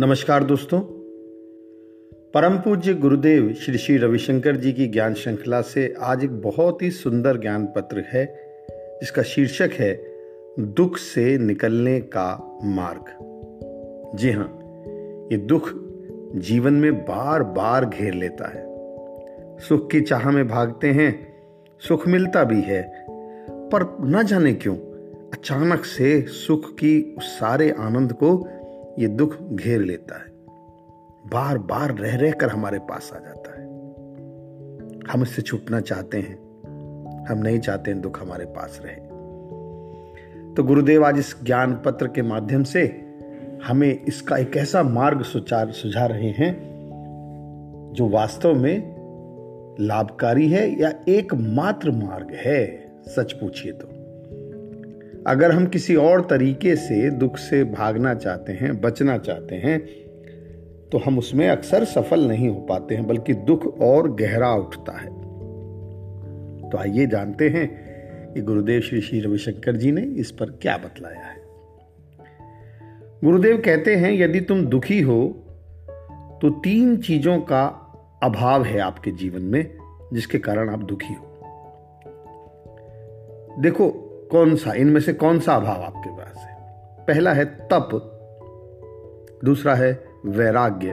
नमस्कार दोस्तों। परम पूज्य गुरुदेव श्री श्री रविशंकर जी की ज्ञान श्रृंखला से आज एक बहुत ही सुंदर ज्ञान पत्र है, जिसका शीर्षक है, दुख से निकलने का मार्ग। जी हाँ ये दुख जीवन में बार बार घेर लेता है। सुख की चाह में भागते हैं, सुख मिलता भी है, पर न जाने क्यों, अचानक से सुख की उस सारे आनंद को ये दुख घेर लेता है। बार बार रह रह कर हमारे पास आ जाता है। हम इससे छूटना चाहते हैं। हम नहीं चाहते हैं दुख हमारे पास रहे। तो गुरुदेव आज इस ज्ञान पत्र के माध्यम से हमें इसका एक ऐसा मार्ग सुचार, सुझा रहे हैं, जो वास्तव में लाभकारी है या एकमात्र मार्ग है, सच पूछिए तो। अगर हम किसी और तरीके से दुख से भागना चाहते हैं, बचना चाहते हैं तो हम उसमें अक्सर सफल नहीं हो पाते हैं, बल्कि दुख और गहरा उठता है। तो आइए जानते हैं कि गुरुदेव श्री श्री रविशंकर जी ने इस पर क्या बतलाया है। गुरुदेव कहते हैं, यदि तुम दुखी हो तो तीन चीज़ों का अभाव है आपके जीवन में, जिसके कारण आप दुखी हो। देखो कौन सा, इनमें से कौन सा अभाव आपके पास है? पहला है तप, दूसरा है वैराग्य,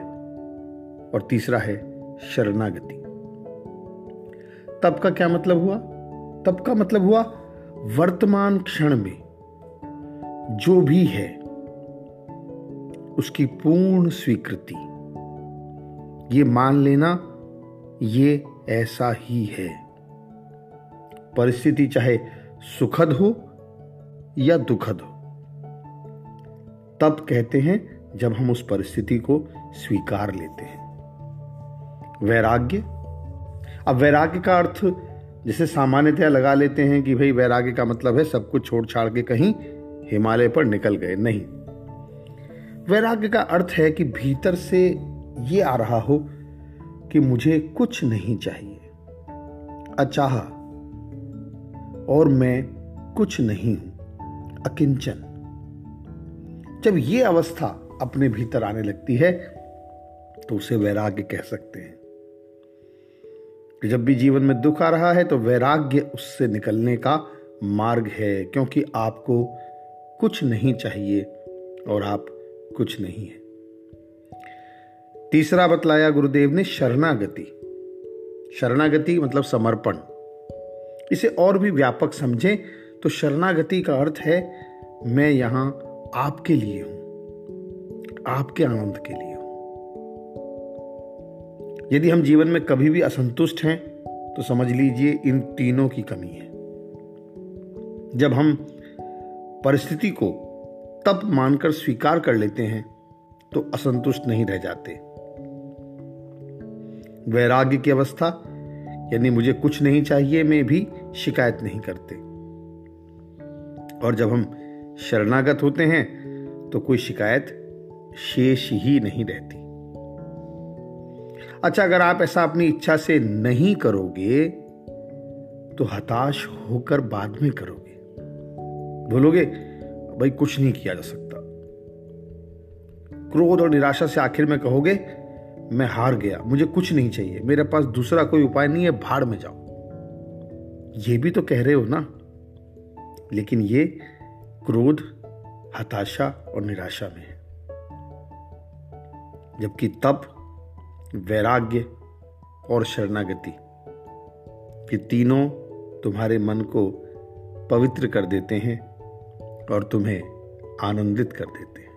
और तीसरा है शरणागति। तप का क्या मतलब हुआ? तप का मतलब हुआ, वर्तमान क्षण में जो भी है, उसकी पूर्ण स्वीकृति। ये मान लेना, ये ऐसा ही है। परिस्थिति चाहे सुखद हो या दुखद हो। तब कहते हैं, जब हम उस परिस्थिति को स्वीकार लेते हैं। वैराग्य। अब वैराग्य का अर्थ, जैसे सामान्यतया लगा लेते हैं कि भाई वैराग्य का मतलब है सब कुछ छोड़ छाड़ के कहीं हिमालय पर निकल गए। नहीं। वैराग्य का अर्थ है कि भीतर से ये आ रहा हो कि मुझे कुछ नहीं चाहिए। अचाह। और मैं कुछ नहीं हूँ, अकिंचन। जब ये अवस्था अपने भीतर आने लगती है तो उसे वैराग्य कह सकते हैं। जब भी जीवन में दुख आ रहा है तो वैराग्य उससे निकलने का मार्ग है, क्योंकि आपको कुछ नहीं चाहिए और आप कुछ नहीं है। तीसरा बतलाया गुरुदेव ने, शरणागति। शरणागति मतलब समर्पण। इसे और भी व्यापक समझें तो शरणागति का अर्थ है, मैं यहाँ आपके लिए हूँ, आपके आनंद के लिए हूँ। यदि हम जीवन में कभी भी असंतुष्ट हैं तो समझ लीजिए इन तीनों की कमी है। जब हम परिस्थिति को तप मानकर स्वीकार कर लेते हैं तो असंतुष्ट नहीं रह जाते। वैराग्य की अवस्था यानी मुझे कुछ नहीं चाहिए, में भी शिकायत नहीं करते। और जब हम शरणागत होते हैं तो कोई शिकायत शेष ही नहीं रहती। अच्छा अगर आप ऐसा अपनी इच्छा से नहीं करोगे तो हताश होकर बाद में करोगे। बोलोगे, भाई, कुछ नहीं किया जा सकता। क्रोध और निराशा से आखिर में कहोगे मैं हार गया, मुझे कुछ नहीं चाहिए, मेरे पास दूसरा कोई उपाय नहीं है, भाड़ में जाओ। ये भी तो कह रहे हो ना? लेकिन ये क्रोध, हताशा और निराशा में है। जबकि तप, वैराग्य और शरणागति, ये तीनों तुम्हारे मन को पवित्र कर देते हैं और तुम्हें आनंदित कर देते हैं।